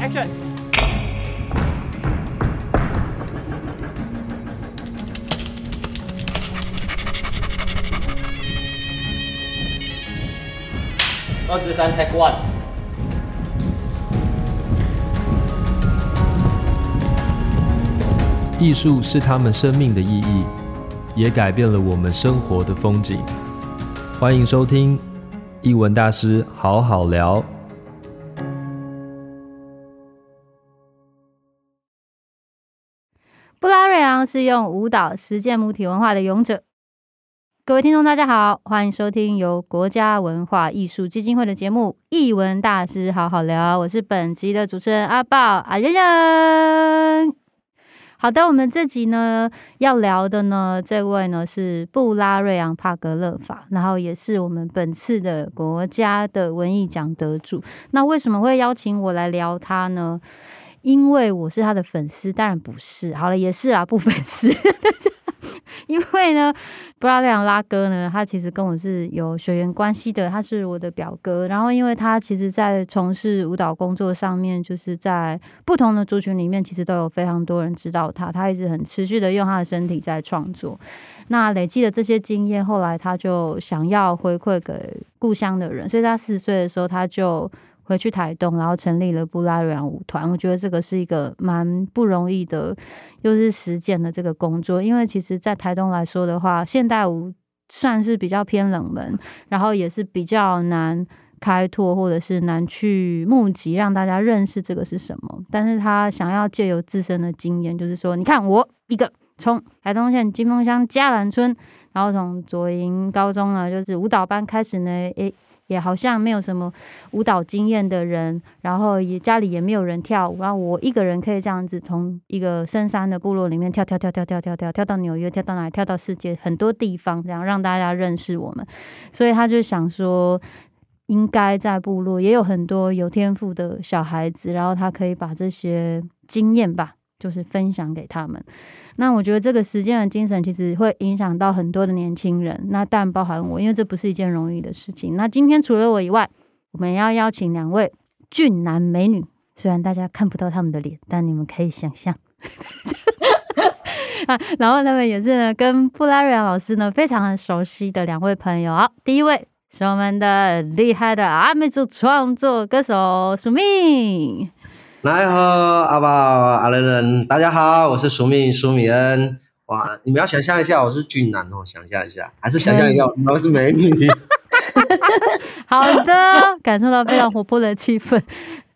，Action！二至三，Take One。艺术是他们生命的意义，也改变了我们生活的风景。欢迎收听艺文大师好好聊。是用舞蹈实践母体文化的勇者。各位听众，大家好，欢迎收听由国家文化艺术基金会的节目《艺文大师好好聊》，我是本集的主持人阿豹阿仁仁。好的，我们这集呢要聊的呢，这位呢是布拉瑞昂帕格勒法，然后也是我们本次的国家的文艺奖得主。那为什么会邀请我来聊他呢？因为我是他的粉丝，当然不是。好了，也是啊，不粉丝。因为呢，布拉瑞扬拉哥呢，他其实跟我是有血缘关系的，他是我的表哥。然后，因为他其实，在从事舞蹈工作上面，就是在不同的族群里面，其实都有非常多人知道他。他一直很持续的用他的身体在创作。那累积了这些经验，后来他就想要回馈给故乡的人，所以他四十岁的时候，他就。回去台东，然后成立了布拉瑞扬舞团。我觉得这个是一个蛮不容易的，又是实践的这个工作。因为其实，在台东来说的话，现代舞算是比较偏冷门，然后也是比较难开拓，或者是难去募集，让大家认识这个是什么。但是他想要借由自身的经验，就是说，你看我一个从台东县金峰乡嘉兰村，然后从左营高中呢，就是舞蹈班开始呢，诶。也好像没有什么舞蹈经验的人，然后也家里也没有人跳舞，然后我一个人可以这样子从一个深山的部落里面跳跳跳跳跳跳跳跳到纽约，跳到哪里？跳到世界很多地方，这样让大家认识我们。所以他就想说，应该在部落也有很多有天赋的小孩子，然后他可以把这些经验吧。就是分享给他们，那我觉得这个实践的精神其实会影响到很多的年轻人，那当然包含我，因为这不是一件容易的事情。那今天除了我以外，我们要邀请两位俊男美女，虽然大家看不到他们的脸，但你们可以想象。啊，然后他们也是呢，跟布拉瑞扬老师呢非常熟悉的两位朋友。好，第一位是我们的厉害的阿美族创作歌手署名。来哈，阿宝阿伦伦，大家好，我是苏敏、苏米恩。哇，你们要想象一下，我是俊男哦，想象一下，还是想象一下，我是美女。好的，感受到非常活泼的气氛。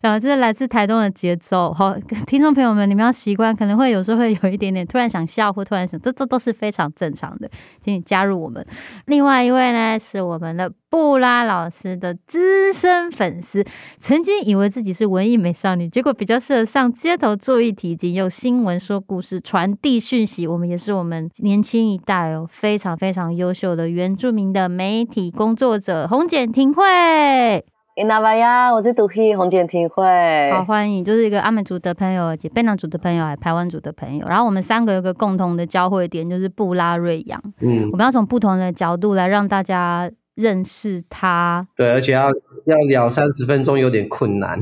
啊，这是来自台东的节奏。好，听众朋友们，你们要习惯，可能会有时候会有一点点突然想笑，或突然想，这这都是非常正常的。请你加入我们。另外一位呢，是我们的布拉老师的资深粉丝，曾经以为自己是文艺美少女，结果比较适合上街头做议题及用新闻说故事，传递讯息。我们也是我们年轻一代哦，非常非常优秀的原住民的媒体工作者红简廷慧。伊那巴呀，我是杜希洪简廷慧，好欢迎，就是一个阿美族的朋友，以及卑南族的朋友，还有排湾族的朋友。然后我们三个有个共同的交汇点，就是布拉瑞扬。嗯，我们要从不同的角度来让大家认识他。对，而且要要聊三十分钟有点困难。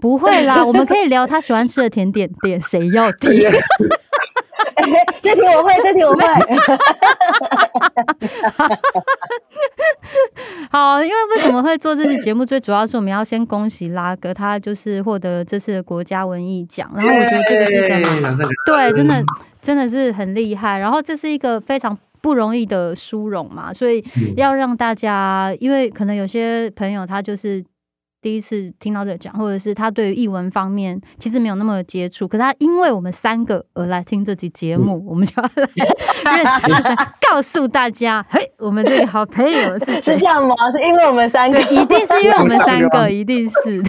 不会啦，我们可以聊他喜欢吃的甜点店，谁要听？这题我会，这题我会。好，因为为什么会做这期节目？最主要是我们要先恭喜拉哥，他就是获得这次的国家文艺奖。然后我觉得这个是个对，真的真的是很厉害。然后这是一个非常不容易的殊荣嘛，所以要让大家，因为可能有些朋友他就是。第一次听到这个讲，或者是他对于艺文方面其实没有那么接触，可是他因为我们三个而来听这集节目，嗯、我们就要来 告诉大家，嘿，我们这个好朋友是谁？是这样吗？是因为我们三个？对，一定是因为我们三个，一定是。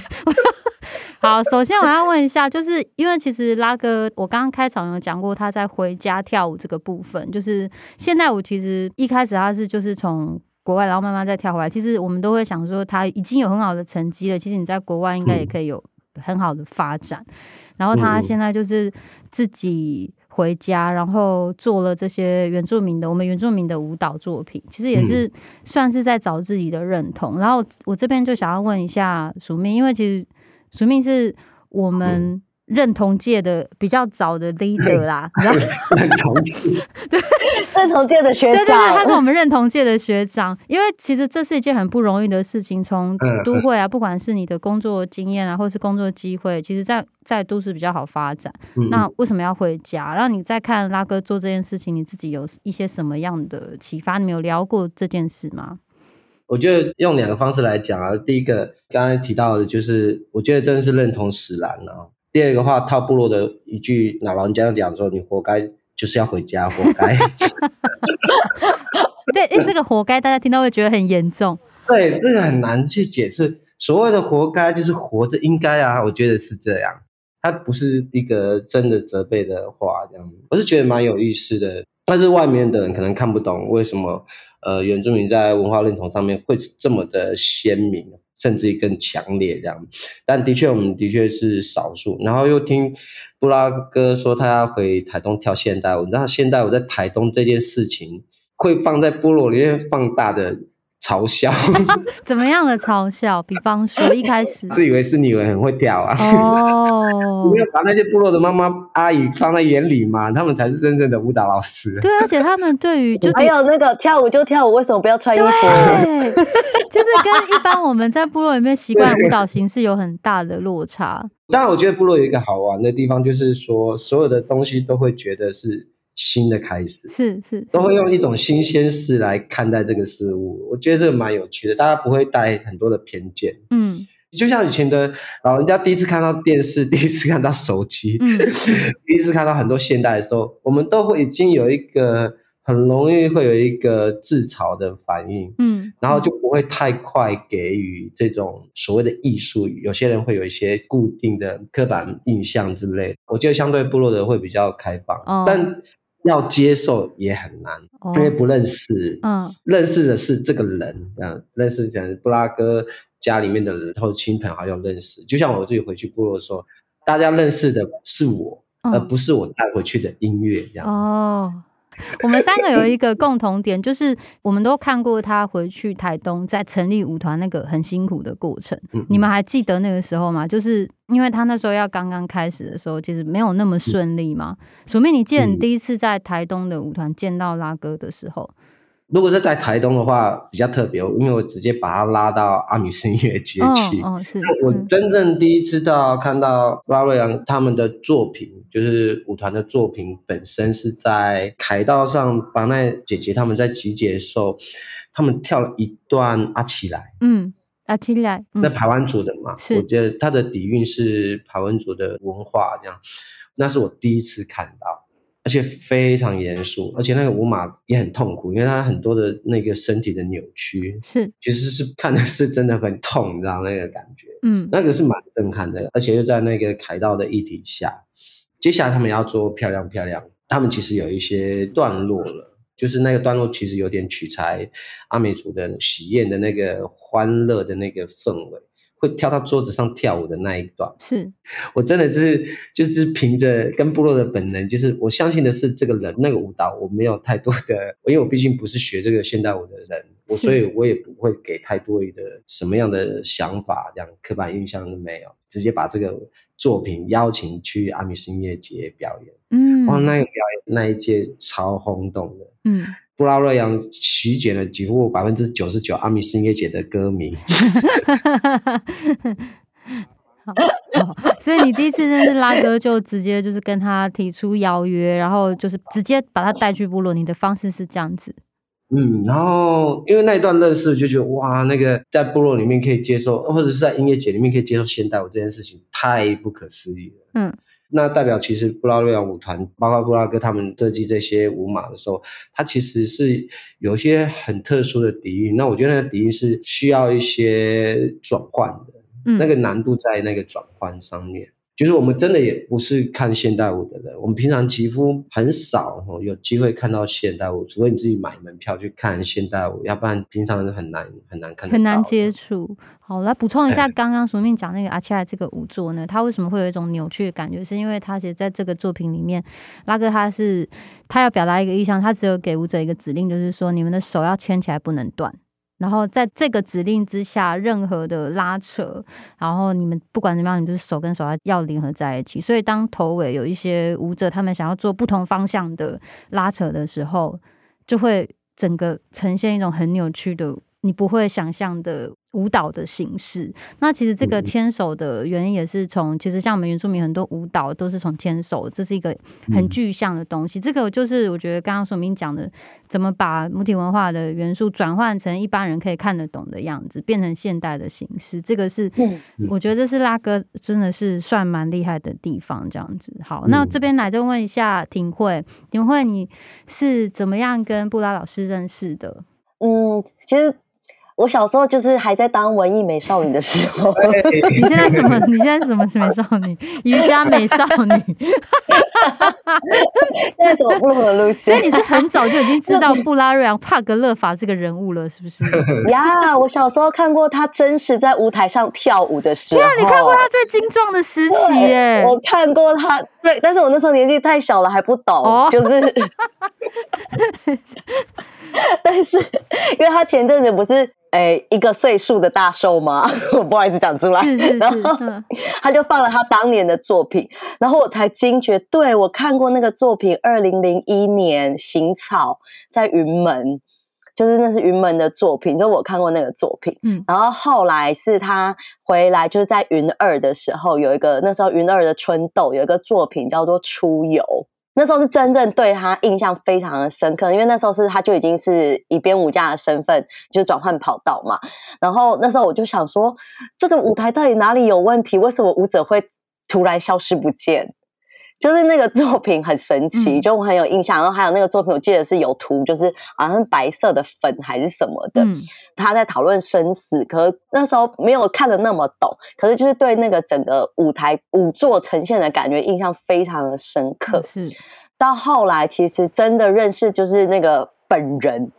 好，首先我要问一下，就是因为其实拉哥，我刚刚开场有讲过他在回家跳舞这个部分，就是现代舞，其实一开始他是就是从。国外，然后慢慢再跳回来。其实我们都会想说，他已经有很好的成绩了。其实你在国外应该也可以有很好的发展。嗯、然后他现在就是自己回家，然后做了这些原住民的我们原住民的舞蹈作品。其实也是算是在找自己的认同。然后我这边就想要问一下署名，因为其实署名是我们认同界的比较早的 leader 啦，认同界，对，认同界的学长，对对对，他是我们认同界的学长。因为其实这是一件很不容易的事情，从都会啊，不管是你的工作经验啊，或是工作机会，其实在在都市比较好发展。那为什么要回家？然后你再看拉哥做这件事情，你自己有一些什么样的启发？你们有聊过这件事吗？我觉得用两个方式来讲啊，第一个刚才提到的就是，我觉得真的是认同使然啊。第二个话，套部落的一句老人家讲说：“你活该，就是要回家，活该。”对，哎，这个活该，大家听到会觉得很严重。对，这个很难去解释。所谓的活该，就是活着应该啊，我觉得是这样。它不是一个真的责备的话，这样。我是觉得蛮有意思的，但是外面的人可能看不懂为什么，呃，原住民在文化认同上面会这么的鲜明。甚至更强烈这样，但的确我们的确是少数。然后又听布拉哥说他要回台东跳现代舞，然后现代舞在台东这件事情会放在菠萝里面放大的。嘲笑，怎么样的嘲笑？比方说，一开始自以为是女人很会跳啊。哦，没有把那些部落的妈妈阿姨放在眼里嘛？他们才是真正的舞蹈老师。对，而且他们对于 就还有那个跳舞就跳舞，为什么不要穿衣服？对，就是跟一般我们在部落里面习惯舞蹈形式有很大的落差。当然，我觉得部落有一个好玩的地方，就是说所有的东西都会觉得是。新的开始是是，都会用一种新鲜事来看待这个事物，我觉得这个蛮有趣的，大家不会带很多的偏见。嗯，就像以前的老人家第一次看到电视，第一次看到手机，嗯，第一次看到很多现代的时候，我们都会已经有一个很容易会有一个自嘲的反应，嗯，然后就不会太快给予这种所谓的艺术，有些人会有一些固定的刻板印象之类。我觉得相对部落的会比较开放，哦、但。要接受也很难，因为不认识，嗯，认识的是这个人，嗯，认识讲布拉哥家里面的人或者亲朋好友认识，就像我自己回去部落说，大家认识的是我，而不是我带回去的音乐这样。哦。我们三个有一个共同点，就是我们都看过他回去台东在成立舞团那个很辛苦的过程。你们还记得那个时候吗？就是因为他那时候要刚刚开始的时候，其实没有那么顺利嘛。署名，你记得你第一次在台东的舞团见到拉哥的时候？如果是在台东的话，比较特别，因为我直接把他拉到阿米斯音乐节去。哦，哦是。我真正第一次到看到拉瑞扬他们的作品，就是舞团的作品本身是在凯道上，巴奈姐姐他们在集结的时候，他们跳了一段阿奇来。嗯，阿奇来，那排湾族的嘛，是。我觉得他的底蕴是排湾族的文化，这样，那是我第一次看到。而且非常严肃，而且那个舞马也很痛苦，因为他很多的那个身体的扭曲，是其实是看的是真的很痛，你知道那个感觉，嗯，那个是蛮震撼的，而且又在那个凯道的议题下，接下来他们要做漂亮漂亮，他们其实有一些段落了，就是那个段落其实有点取材阿美族的喜宴的那个欢乐的那个氛围。会跳到桌子上跳舞的那一段，是。我真的是就是凭着跟部落的本能，就是我相信的是这个人那个舞蹈，我没有太多的，因为我毕竟不是学这个现代舞的人，我所以我也不会给太多的什么样的想法，这样刻板印象都没有，直接把这个作品邀请去阿米斯音乐节表演，嗯，哇，那个表演那一届超轰动的，嗯。布拉瑞扬席卷了几乎百分之九十九阿米斯音乐节的歌迷，好，所以你第一次认识拉哥就直接就是跟他提出邀约，然后就是直接把他带去部落。你的方式是这样子，嗯，然后因为那一段认识就觉得哇，那个在部落里面可以接受，或者是在音乐节里面可以接受现代舞这件事情太不可思议了，嗯。那代表其实布拉瑞扬舞团，包括布拉哥他们设计这些舞码的时候，它其实是有一些很特殊的底蕴。那我觉得那个底蕴是需要一些转换的，嗯，那个难度在那个转换上面。就是我们真的也不是看现代舞的人，我们平常几乎很少有机会看到现代舞，除非你自己买门票去看现代舞，要不然平常很难很难看到，很难接触。好，来补充一下，刚刚署名讲那个阿恰莱这个舞作呢，他为什么会有一种扭曲的感觉？是因为他其实在这个作品里面，拉哥他是他要表达一个意向，他只有给舞者一个指令，就是说你们的手要牵起来，不能断。然后在这个指令之下，任何的拉扯，然后你们不管怎么样，你就是手跟手要要联合在一起。所以当头尾有一些舞者他们想要做不同方向的拉扯的时候，就会整个呈现一种很扭曲的，你不会想象的。舞蹈的形式，那其实这个牵手的原因也是从，其实像我们原住民很多舞蹈都是从牵手，这是一个很具象的东西。这个就是我觉得刚刚说明讲的，怎么把母体文化的元素转换成一般人可以看得懂的样子，变成现代的形式。这个是我觉得这是拉哥真的是算蛮厉害的地方。这样子，好，那这边来就问一下婷慧，婷慧你是怎么样跟布拉老师认识的？嗯，其实。我小时候就是还在当文艺美少女的时候。你现在什么？你现在什么是美少女？瑜伽美少女。现在怎么不同路线？所以你是很早就已经知道布拉瑞昂·帕格勒法这个人物了，是不是？呀，我小时候看过他真实在舞台上跳舞的时候。对啊，你看过他最精壮的时期耶？我看过他，对，但是我那时候年纪太小了，还不懂，哦、就是。但是，因为他前阵子不是。哎，一个岁数的大寿吗？我不好意思讲出来。是是是，然后他就放了他当年的作品，然后我才惊觉，对，我看过那个作品，二零零一年《行草》在云门，就是那是云门的作品，就我看过那个作品。嗯，然后后来是他回来，就是在云二的时候有一个，那时候云二的春斗有一个作品叫做《出游》。那时候是真正对他印象非常的深刻，因为那时候是他就已经是以编舞家的身份，就转换跑道嘛。然后那时候我就想说，这个舞台到底哪里有问题？为什么舞者会突然消失不见？就是那个作品很神奇，就我很有印象。然后还有那个作品，我记得是有图，就是好像白色的粉还是什么的。他在讨论生死，可是那时候没有看的那么懂，可是就是对那个整个舞台舞作呈现的感觉印象非常的深刻。是到后来，其实真的认识就是那个本人，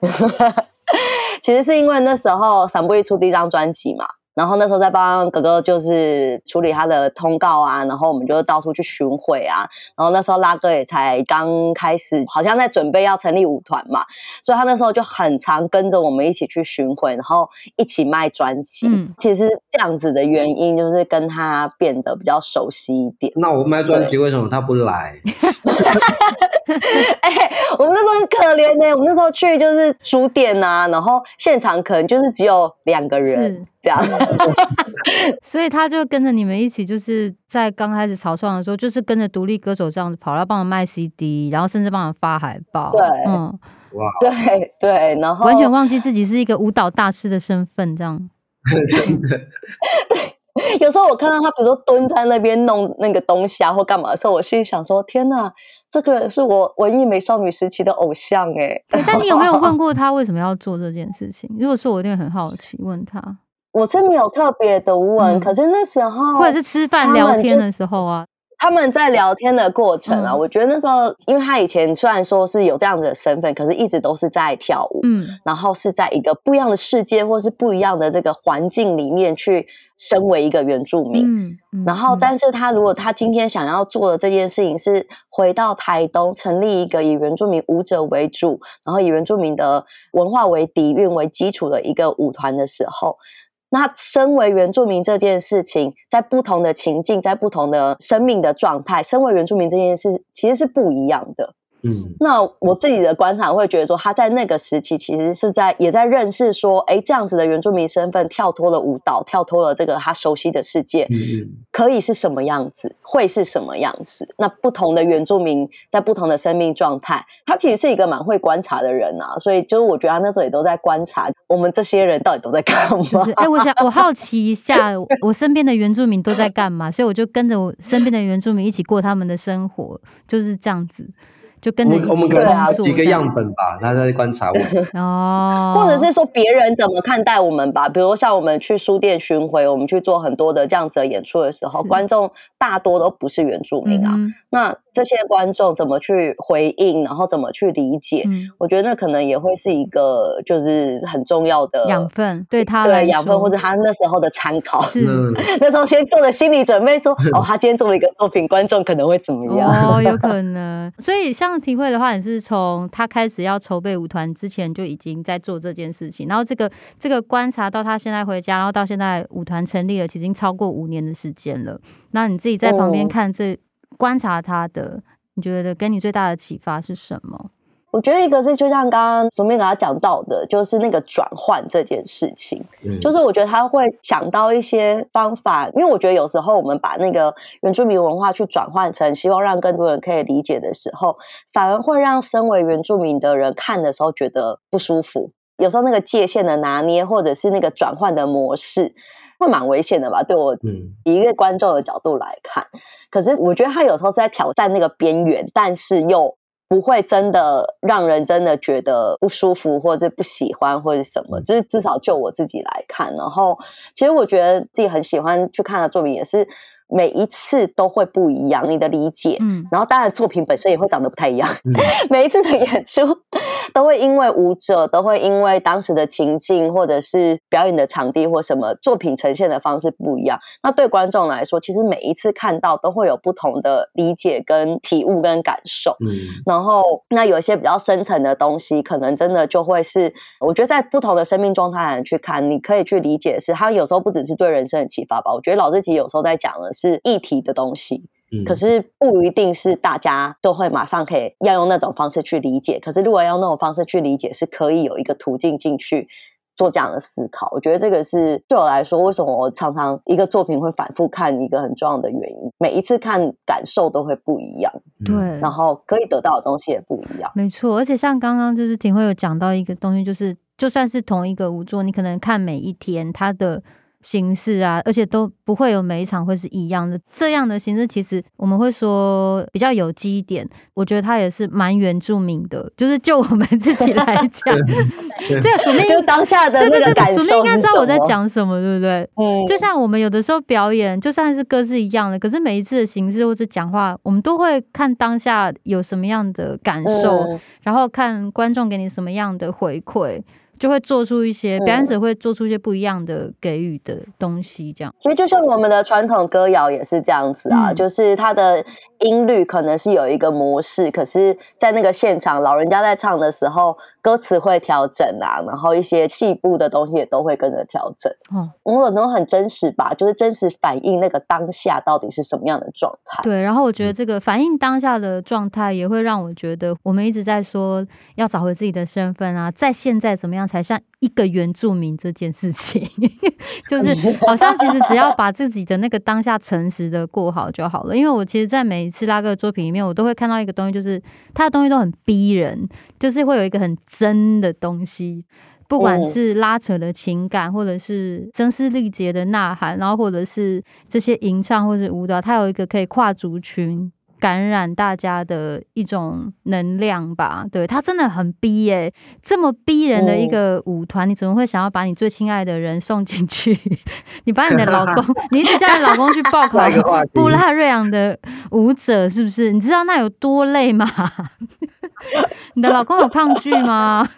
其实是因为那时候桑布伊出第一张专辑嘛。然后那时候在帮哥哥就是处理他的通告啊，然后我们就到处去巡回啊。然后那时候拉哥也才刚开始，好像在准备要成立舞团嘛，所以他那时候就很常跟着我们一起去巡回，然后一起卖专辑。嗯，其实这样子的原因就是跟他变得比较熟悉一点。那我卖专辑为什么他不来？哎、欸，我们那时候很可怜呢、欸。我们那时候去就是书店啊，然后现场可能就是只有两个人。这样，所以他就跟着你们一起，就是在刚开始草创的时候，就是跟着独立歌手这样子跑，来帮我卖 CD，然后甚至帮我发海报。对，嗯，哇，对对，然后完全忘记自己是一个舞蹈大师的身份，这样。真的。对，有时候我看到他，比如说蹲在那边弄那个东西啊，或干嘛的时候，我心里想说：天哪，这个是我文艺美少女时期的偶像哎。对，但你有没有问过他为什么要做这件事情？如果说我一定很好奇，问他。我是没有特别的问，嗯，可是那时候或者是吃饭聊天的时候啊，他们在聊天的过程啊，嗯，我觉得那时候，因为他以前虽然说是有这样子的身份，可是一直都是在跳舞，嗯，然后是在一个不一样的世界或是不一样的这个环境里面去身为一个原住民，嗯，嗯，然后但是他如果他今天想要做的这件事情是回到台东成立一个以原住民舞者为主，然后以原住民的文化为底蕴为基础的一个舞团的时候。那身为原住民这件事情，在不同的情境，在不同的生命的状态，身为原住民这件事其实是不一样的。嗯，那我自己的观察会觉得说，他在那个时期其实是在也在认识说，哎，这样子的原住民身份跳脱了舞蹈，跳脱了这个他熟悉的世界，嗯，可以是什么样子，会是什么样子？那不同的原住民在不同的生命状态，他其实是一个蛮会观察的人啊，所以就是我觉得他那时候也都在观察我们这些人到底都在干嘛。就是，哎，我想我好奇一下，我身边的原住民都在干嘛？所以我就跟着我身边的原住民一起过他们的生活，就是这样子。就跟着我们给他几个样本吧，他在观察我们哦，或者是说别人怎么看待我们吧。比如像我们去书店巡回，我们去做很多的这样子的演出的时候，观众大多都不是原住民啊。嗯、那这些观众怎么去回应，然后怎么去理解，嗯、我觉得那可能也会是一个就是很重要的养分，对他对养分或者他那时候的参考。是那时候先做了心理准备说，说哦，他今天做了一个作品，观众可能会怎么样？哦，有 可能。所以像体会的话，你是从他开始要筹备舞团之前就已经在做这件事情，然后这个这个观察到他现在回家，然后到现在舞团成立了，其实已经超过五年的时间了。那你自己在旁边看这。哦观察他的，你觉得给你最大的启发是什么？我觉得一个是就像刚刚左面给他讲到的，就是那个转换这件事情，嗯，就是我觉得他会想到一些方法，因为我觉得有时候我们把那个原住民文化去转换成希望让更多人可以理解的时候，反而会让身为原住民的人看的时候觉得不舒服。有时候那个界限的拿捏，或者是那个转换的模式。会蛮危险的吧？对我以一个观众的角度来看，嗯，可是我觉得他有时候是在挑战那个边缘，但是又不会真的让人真的觉得不舒服，或者是不喜欢，或者什么。就是至少就我自己来看，然后其实我觉得自己很喜欢去看的作品，也是。每一次都会不一样，你的理解，嗯，然后当然作品本身也会长得不太一样。嗯、每一次的演出都会因为舞者，都会因为当时的情境，或者是表演的场地或什么作品呈现的方式不一样。那对观众来说，其实每一次看到都会有不同的理解跟体悟跟感受。嗯，然后那有一些比较深层的东西，可能真的就会是，我觉得在不同的生命状态的人去看，你可以去理解是，他有时候不只是对人生的启发吧。我觉得老师其实有时候在讲的。是议题的东西，可是不一定是大家都会马上可以要用那种方式去理解。可是如果要用那种方式去理解，是可以有一个途径进去做这样的思考。我觉得这个是对我来说，为什么我常常一个作品会反复看一个很重要的原因。每一次看感受都会不一样，对，然后可以得到的东西也不一样。没错，而且像刚刚就是挺会有讲到一个东西，就是就算是同一个舞作，你可能看每一天它的。形式啊，而且都不会有每一场会是一样的。这样的形式其实我们会说比较有机一点，我觉得它也是蛮原住民的。就是就我们自己来 讲，这个署名就当下的这个感受，署名应该知道我在讲什么，对不对？嗯，就像我们有的时候表演，就算是歌是一样的，可是每一次的形式或者讲话，我们都会看当下有什么样的感受，嗯、然后看观众给你什么样的回馈。就会做出一些表演者会做出一些不一样的给予的东西，这样。其实就像我们的传统歌谣也是这样子啊，嗯、就是它的音律可能是有一个模式，可是，在那个现场，老人家在唱的时候，歌词会调整啊，然后一些细部的东西也都会跟着调整。嗯，我可能很真实吧，就是真实反映那个当下到底是什么样的状态。对，然后我觉得这个反映当下的状态，也会让我觉得，我们一直在说要找回自己的身份啊，在现在怎么样才像一个原住民这件事情，就是好像其实只要把自己的那个当下诚实的过好就好了。因为我其实，在每一次拉歌的作品里面，我都会看到一个东西，就是他的东西都很逼人，就是会有一个很真的东西，不管是拉扯的情感，或者是声嘶力竭的呐喊，然后或者是这些吟唱或者是舞蹈，它有一个可以跨族群。感染大家的一种能量吧，对，他真的很逼耶、欸，这么逼人的一个舞团，你怎么会想要把你最亲爱的人送进去？你把你的老公，你一直叫你老公去报考布拉瑞昂的舞者，是不是？你知道那有多累吗？你的老公有抗拒吗？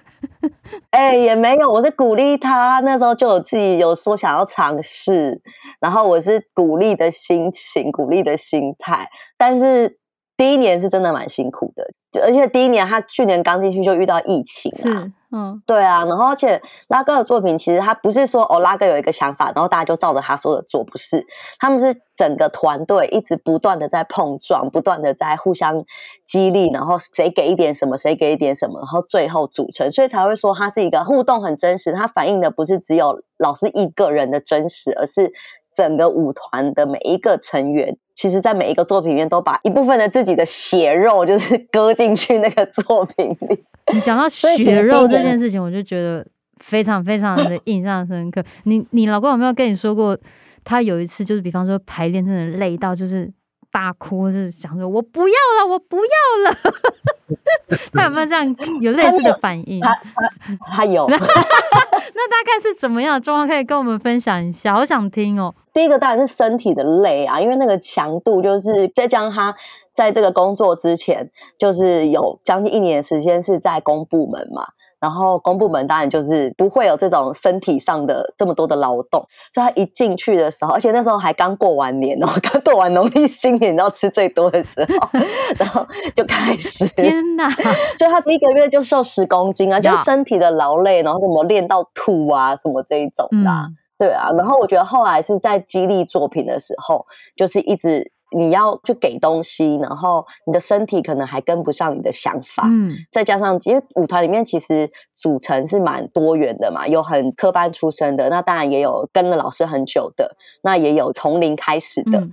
哎、欸，也没有，我是鼓励他。那时候就有自己有说想要尝试，然后我是鼓励的心情，鼓励的心态。但是第一年是真的蛮辛苦的，而且第一年他去年刚进去就遇到疫情啊。嗯，对啊，然后而且拉哥的作品其实他不是说哦，拉哥有一个想法，然后大家就照着他说的做，不是，他们是整个团队一直不断的在碰撞，不断的在互相激励，然后谁给一点什么，谁给一点什么，然后最后组成，所以才会说它是一个互动很真实，它反映的不是只有老师一个人的真实，而是整个舞团的每一个成员，其实在每一个作品里面都把一部分的自己的血肉就是 割进去那个作品里。你讲到 血肉这件事情，我就觉得非常非常的 印象深刻。你你老公有没有跟你说过，他有一次就是比方说排练真的累到就是大哭，是想说我不要了，我不要了。他有没有这样有类似的反应？他他，他有。那大概是怎么样的状况？可以跟我们分享一下，好想听哦。第一个当然是身体的累啊，因为那个强度就是再加上他在这个工作之前，就是有将近一年的时间是在公部门嘛。然后公部门当然就是不会有这种身体上的这么多的劳动，所以他一进去的时候，而且那时候还刚过完年哦，刚过完农历新年，然后吃最多的时候，然后就开始天哪！所以他第一个月就瘦十公斤啊，就是身体的劳累，然后什么练到吐啊，什么这一种的，嗯、对啊。然后我觉得后来是在激励作品的时候，就是一直。你要去给东西，然后你的身体可能还跟不上你的想法，嗯，再加上因为舞团里面其实组成是蛮多元的嘛，有很科班出身的，那当然也有跟了老师很久的，那也有从零开始的，嗯、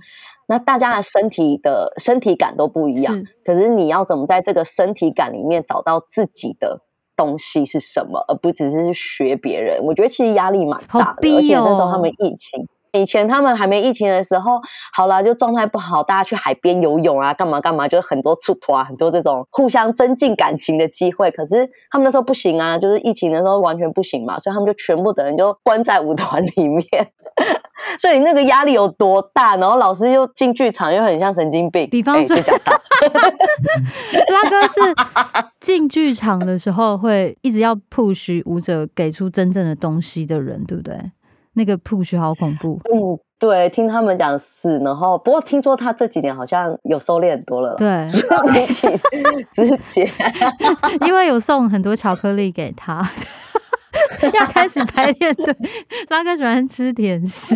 那大家的身体的身体感都不一样，是可是你要怎么在这个身体感里面找到自己的东西是什么，而不只是学别人？我觉得其实压力蛮大的，哦、而且那时候他们疫情。以前他们还没疫情的时候，好啦，就状态不好，大家去海边游泳啊，干嘛干嘛，就很多出脱啊，很多这种互相增进感情的机会。可是他们那时候不行啊，就是疫情的时候完全不行嘛，所以他们就全部的人就关在舞团里面。所以那个压力有多大？然后老师又进剧场又很像神经病。比方说，欸、拉哥是进剧场的时候会一直要 push 舞者给出真正的东西的人，对不对？那个 push 好恐怖。嗯，对，听他们讲是，然后不过听说他这几年好像有收敛很多了。对，比起之前，因为有送很多巧克力给他。要开始排练，对，拉哥喜欢吃甜食，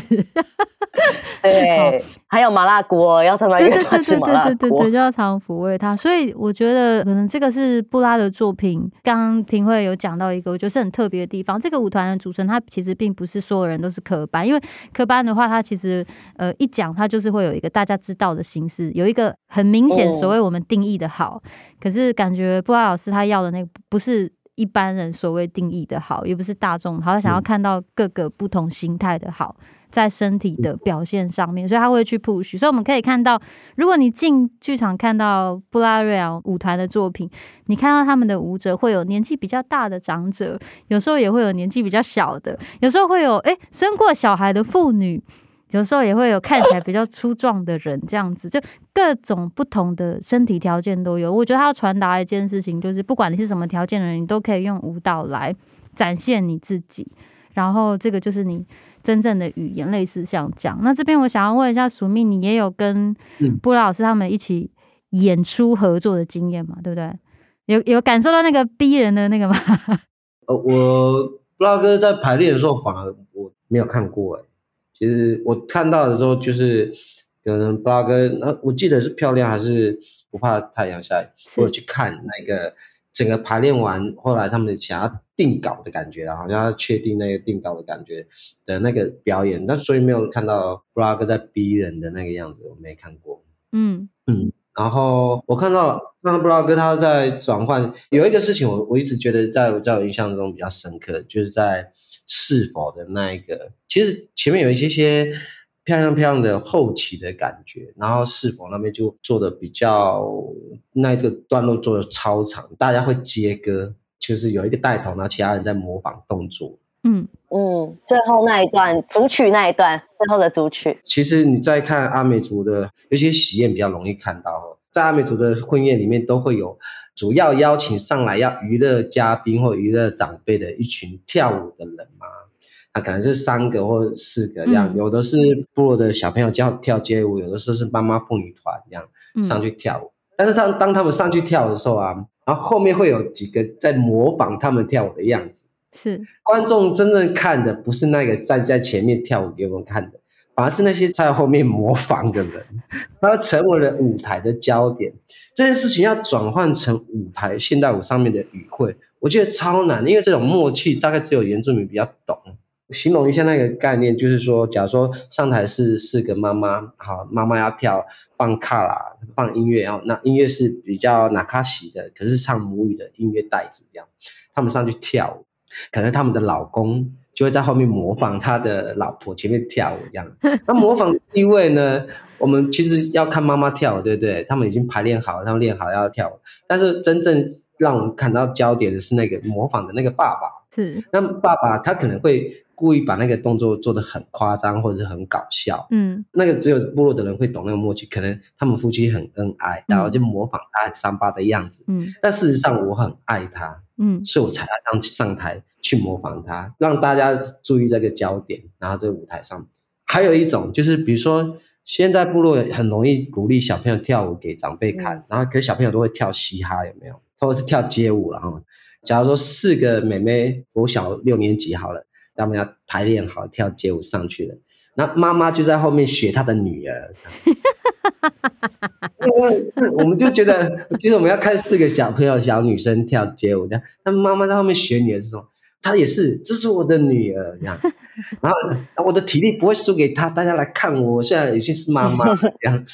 对，还有麻辣锅，要常常约他吃麻辣锅，对对对对对，就要常抚慰他。所以我觉得，可能这个是布拉的作品。刚刚庭慧有讲到一个，我觉得是很特别的地方。这个舞团的组成，他其实并不是所有人都是科班，因为科班的话，他其实呃一讲，他就是会有一个大家知道的形式，有一个很明显所谓我们定义的好。嗯、可是感觉布拉老师他要的那个不是。一般人所谓定义的好，也不是大众好，他想要看到各个不同形态的好，在身体的表现上面，所以他会去 push。所以我们可以看到，如果你进剧场看到布拉瑞昂舞团的作品，你看到他们的舞者会有年纪比较大的长者，有时候也会有年纪比较小的，有时候会有诶、欸、生过小孩的妇女。有时候也会有看起来比较粗壮的人，这样子就各种不同的身体条件都有。我觉得他要传达一件事情，就是不管你是什么条件的人，你都可以用舞蹈来展现你自己。然后这个就是你真正的语言，类似像这样。那这边我想要问一下署命，你也有跟布拉老师他们一起演出合作的经验嘛？对不对？有有感受到那个逼人的那个吗？呃，我布拉哥在排练的时候，反而我没有看过哎。其实我看到的时候，就是可能布拉格，那我记得是漂亮还是不怕太阳下雨？是我去看那个整个排练完，后来他们想要定稿的感觉，然后好像要确定那个定稿的感觉的那个表演，但所以没有看到布拉格在逼人的那个样子，我没看过。嗯嗯，然后我看到了那个布拉格他在转换，有一个事情我我一直觉得在我在我印象中比较深刻，就是在。是否的那一个，其实前面有一些些漂亮漂亮的后期的感觉，然后是否那边就做的比较那个段落做的超长，大家会接歌，就是有一个带头，然后其他人在模仿动作。嗯嗯，最后那一段主曲那一段，最后的主曲。其实你在看阿美族的，有些喜宴比较容易看到，在阿美族的婚宴里面都会有。主要邀请上来要娱乐嘉宾或娱乐长辈的一群跳舞的人嘛，他可能是三个或四个这样，嗯、有的是部落的小朋友教跳街舞，有的时候是妈妈妇女团这样上去跳舞。嗯、但是当当他们上去跳的时候啊，然后后面会有几个在模仿他们跳舞的样子，是观众真正看的不是那个站在前面跳舞给我们看的。反而是那些在后面模仿的人，他成为了舞台的焦点。这件事情要转换成舞台现代舞上面的语汇，我觉得超难，因为这种默契大概只有原住民比较懂。形容一下那个概念，就是说，假如说上台是四个妈妈，好，妈妈要跳放卡拉放音乐，然后那音乐是比较纳卡西的，可是唱母语的音乐带子这样，他们上去跳舞，可能他们的老公。就会在后面模仿他的老婆前面跳舞这样。那模仿的地位呢？我们其实要看妈妈跳，对不对？他们已经排练好，他们练好要跳舞。但是真正让我们看到焦点的是那个模仿的那个爸爸。是，那爸爸他可能会故意把那个动作做得很夸张，或者是很搞笑。嗯，那个只有部落的人会懂那个默契，可能他们夫妻很恩爱，然后就模仿他很伤疤的样子。嗯，但事实上我很爱他。嗯，所以我才要上上台去模仿他，让大家注意这个焦点，然后这个舞台上。还有一种就是，比如说现在部落很容易鼓励小朋友跳舞给长辈看，嗯、然后可是小朋友都会跳嘻哈，有没有？或者是跳街舞了哈。假如说四个妹妹，我小六年级好了，他们要排练好跳街舞上去了，那妈妈就在后面学她的女儿。我们就觉得，其实我们要看四个小朋友、小女生跳街舞，这样，他妈妈在后面学女儿是什么？她也是，这是我的女儿，这样。然后我的体力不会输给她，大家来看我，虽然已经是妈妈，这样，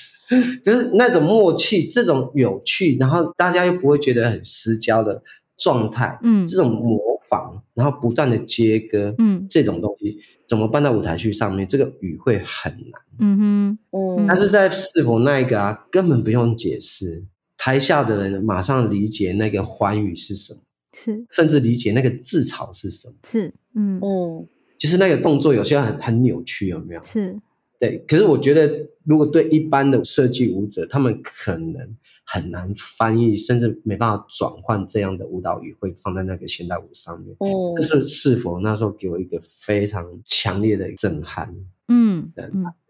就是那种默契，这种有趣，然后大家又不会觉得很失焦的状态，嗯，这种模仿，然后不断的接歌，嗯，这种东西。怎么搬到舞台剧上面？这个语会很难。嗯哼，嗯，但是在是否那一个啊，根本不用解释，台下的人马上理解那个欢语是什么，是，甚至理解那个自嘲是什么，是，嗯嗯，就是那个动作有些很很扭曲，有没有？是。对，可是我觉得，如果对一般的设计舞者，他们可能很难翻译，甚至没办法转换这样的舞蹈语汇放在那个现代舞上面。哦，这是是否那时候给我一个非常强烈的震撼。嗯，对，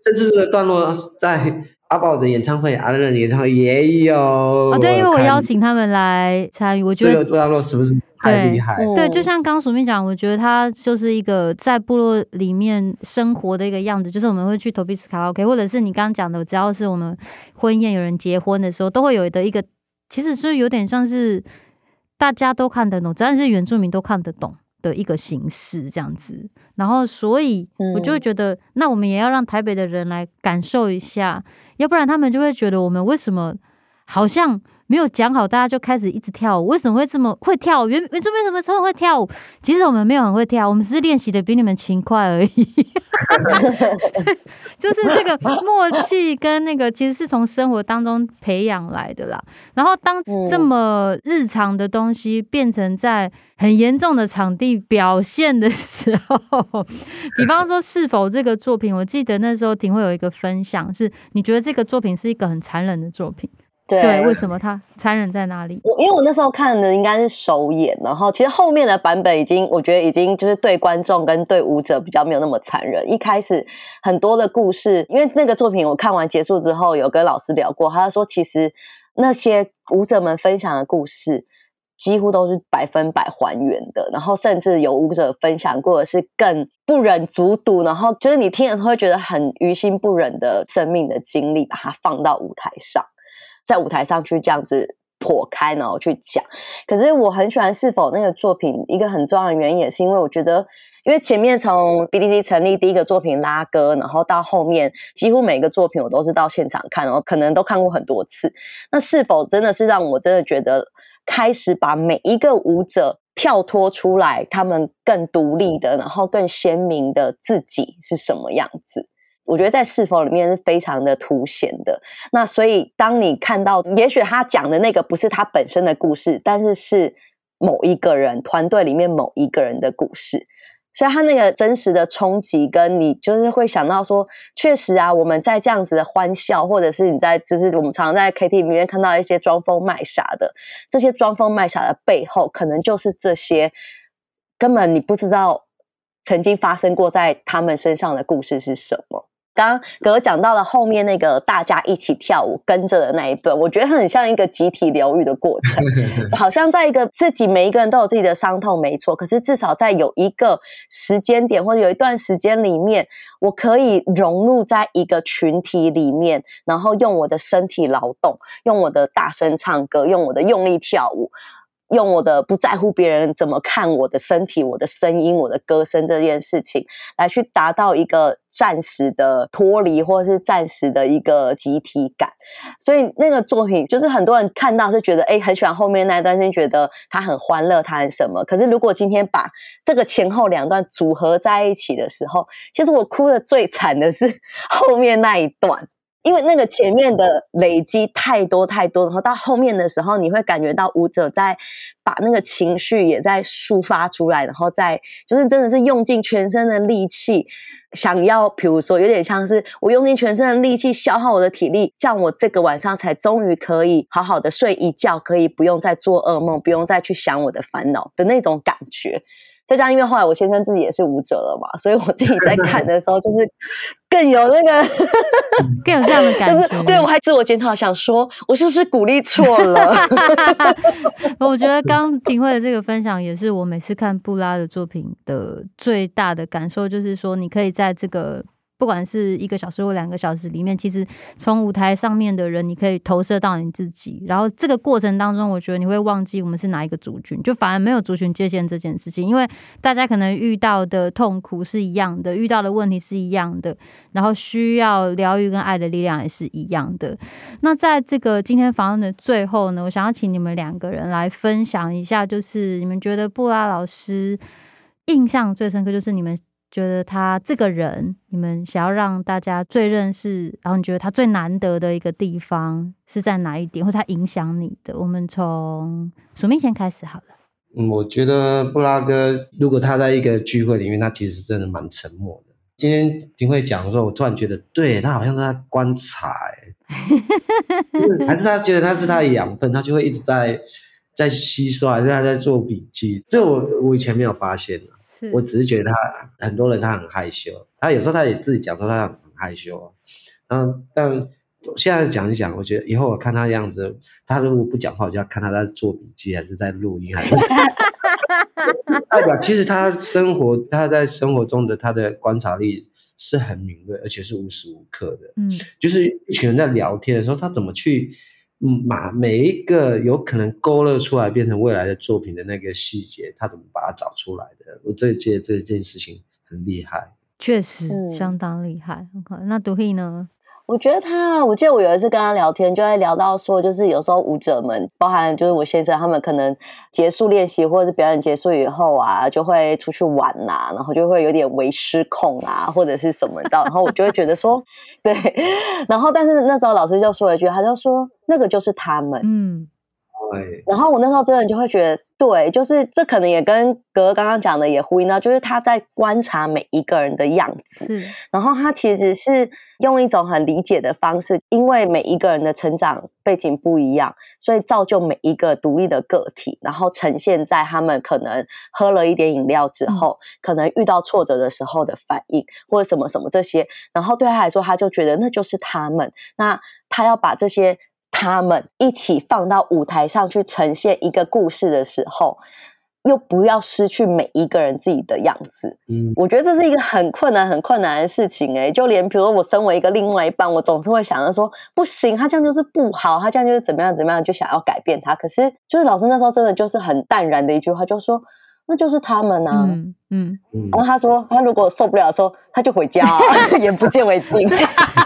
甚至这个段落在。阿宝的演唱会，阿乐的演唱会也有哦。对，因为我邀请他们来参与，我觉得这个段落是不是太厉害？对，对，就像刚刚淑敏讲，我觉得他就是一个在部落里面生活的一个样子，就是我们会去投币斯卡拉 OK，或者是你刚刚讲的，只要是我们婚宴有人结婚的时候，都会有的一个，其实是有点像是大家都看得懂，只要是原住民都看得懂。的一个形式这样子，然后所以我就会觉得，嗯、那我们也要让台北的人来感受一下，要不然他们就会觉得我们为什么好像。没有讲好，大家就开始一直跳舞。为什么会这么会跳舞？原原住民怎么这么会跳舞？其实我们没有很会跳，我们只是练习的比你们勤快而已。就是这个默契跟那个，其实是从生活当中培养来的啦。然后当这么日常的东西变成在很严重的场地表现的时候，比方说是否这个作品，我记得那时候挺会有一个分享，是你觉得这个作品是一个很残忍的作品。对，对，为什么他残忍在哪里？我因为我那时候看的应该是首演，然后其实后面的版本已经，我觉得已经就是对观众跟对舞者比较没有那么残忍。一开始很多的故事，因为那个作品我看完结束之后，有跟老师聊过，他说其实那些舞者们分享的故事几乎都是百分百还原的，然后甚至有舞者分享过的是更不忍卒睹，然后就是你听的时候会觉得很于心不忍的生命的经历，把它放到舞台上。在舞台上去这样子破开，然后去讲。可是我很喜欢是否那个作品，一个很重要的原因也是因为我觉得，因为前面从 BDC 成立第一个作品拉歌，然后到后面几乎每个作品我都是到现场看，然后可能都看过很多次。那是否真的是让我真的觉得开始把每一个舞者跳脱出来，他们更独立的，然后更鲜明的自己是什么样子？我觉得在是否里面是非常的凸显的。那所以当你看到，也许他讲的那个不是他本身的故事，但是是某一个人团队里面某一个人的故事。所以他那个真实的冲击，跟你就是会想到说，确实啊，我们在这样子的欢笑，或者是你在就是我们常常在 K T 里面看到一些装疯卖傻的，这些装疯卖傻的背后，可能就是这些根本你不知道曾经发生过在他们身上的故事是什么。刚刚哥讲到了后面那个大家一起跳舞跟着的那一段，我觉得它很像一个集体疗愈的过程，好像在一个自己每一个人都有自己的伤痛，没错。可是至少在有一个时间点或者有一段时间里面，我可以融入在一个群体里面，然后用我的身体劳动，用我的大声唱歌，用我的用力跳舞。用我的不在乎别人怎么看我的身体、我的声音、我的歌声这件事情，来去达到一个暂时的脱离，或者是暂时的一个集体感。所以那个作品，就是很多人看到是觉得，哎，很喜欢后面那一段，是觉得他很欢乐，他很什么。可是如果今天把这个前后两段组合在一起的时候，其实我哭得最惨的是 后面那一段。因为那个前面的累积太多太多，然后到后面的时候，你会感觉到舞者在把那个情绪也在抒发出来，然后再就是真的是用尽全身的力气，想要比如说有点像是我用尽全身的力气消耗我的体力，这样我这个晚上才终于可以好好的睡一觉，可以不用再做噩梦，不用再去想我的烦恼的那种感觉。再加上，因为后来我先生自己也是舞者了嘛，所以我自己在看的时候，就是 更有那个更有这样的感觉。就是、对，我还自我检讨，想说我是不是鼓励错了？我觉得刚庭慧的这个分享，也是我每次看布拉的作品的最大的感受，就是说你可以在这个。不管是一个小时或两个小时里面，其实从舞台上面的人，你可以投射到你自己。然后这个过程当中，我觉得你会忘记我们是哪一个族群，就反而没有族群界限这件事情，因为大家可能遇到的痛苦是一样的，遇到的问题是一样的，然后需要疗愈跟爱的力量也是一样的。那在这个今天访问的最后呢，我想要请你们两个人来分享一下，就是你们觉得布拉老师印象最深刻，就是你们。觉得他这个人，你们想要让大家最认识，然后你觉得他最难得的一个地方是在哪一点，或者他影响你的？我们从署名先开始好了。嗯，我觉得布拉哥，如果他在一个聚会里面，他其实真的蛮沉默的。今天廷慧讲的时候，我突然觉得，对，他好像是在观察，还是他觉得他是他的养分，他就会一直在在吸收，还是他在做笔记？这我我以前没有发现。我只是觉得他很多人他很害羞，他有时候他也自己讲说他很害羞，嗯，但现在讲一讲，我觉得以后我看他的样子，他如果不讲话，我就要看他在做笔记还是在录音，还是 代表其实他生活他在生活中的他的观察力是很敏锐，而且是无时无刻的，嗯，就是一群人在聊天的时候，他怎么去。嗯，把每一个有可能勾勒出来变成未来的作品的那个细节，他怎么把它找出来的？我这觉得这件事情很厉害，确实相当厉害。嗯、那独立呢？我觉得他，我记得我有一次跟他聊天，就在聊到说，就是有时候舞者们，包含就是我先生他们，可能结束练习或者是表演结束以后啊，就会出去玩呐、啊，然后就会有点微失控啊，或者是什么的，然后我就会觉得说，对，然后但是那时候老师就说了一句，他就说那个就是他们，嗯。然后我那时候真的就会觉得，对，就是这可能也跟格格刚刚讲的也呼应到，就是他在观察每一个人的样子，是。然后他其实是用一种很理解的方式，因为每一个人的成长背景不一样，所以造就每一个独立的个体，然后呈现在他们可能喝了一点饮料之后，嗯、可能遇到挫折的时候的反应，或者什么什么这些。然后对他来说，他就觉得那就是他们，那他要把这些。他们一起放到舞台上去呈现一个故事的时候，又不要失去每一个人自己的样子。嗯，我觉得这是一个很困难、很困难的事情。哎，就连比如说我身为一个另外一半，我总是会想着说，不行，他这样就是不好，他这样就是怎么样怎么样，就想要改变他。可是，就是老师那时候真的就是很淡然的一句话，就说那就是他们啊。嗯嗯。然后他说，他如果受不了的时候，他就回家，眼不见为净。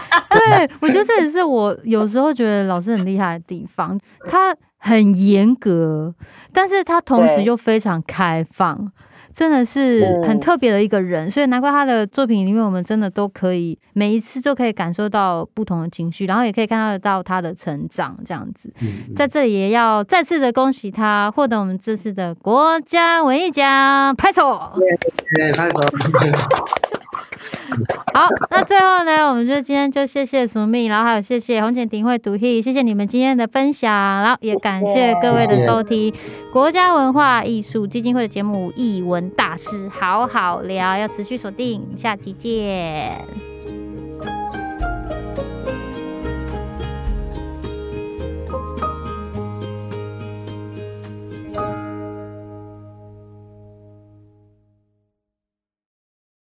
对，我觉得这也是我有时候觉得老师很厉害的地方，他很严格，但是他同时又非常开放，真的是很特别的一个人，所以难怪他的作品里面，我们真的都可以每一次都可以感受到不同的情绪，然后也可以看得到他的成长，这样子，在这里也要再次的恭喜他获得我们这次的国家文艺奖，拍手，对，拍手。好，那最后呢，我们就今天就谢谢署名，然后还有谢谢红前廷慧独戏，谢谢你们今天的分享，然后也感谢各位的收听。国家文化艺术基金会的节目《艺大师好好聊》，要持续锁定，下期见。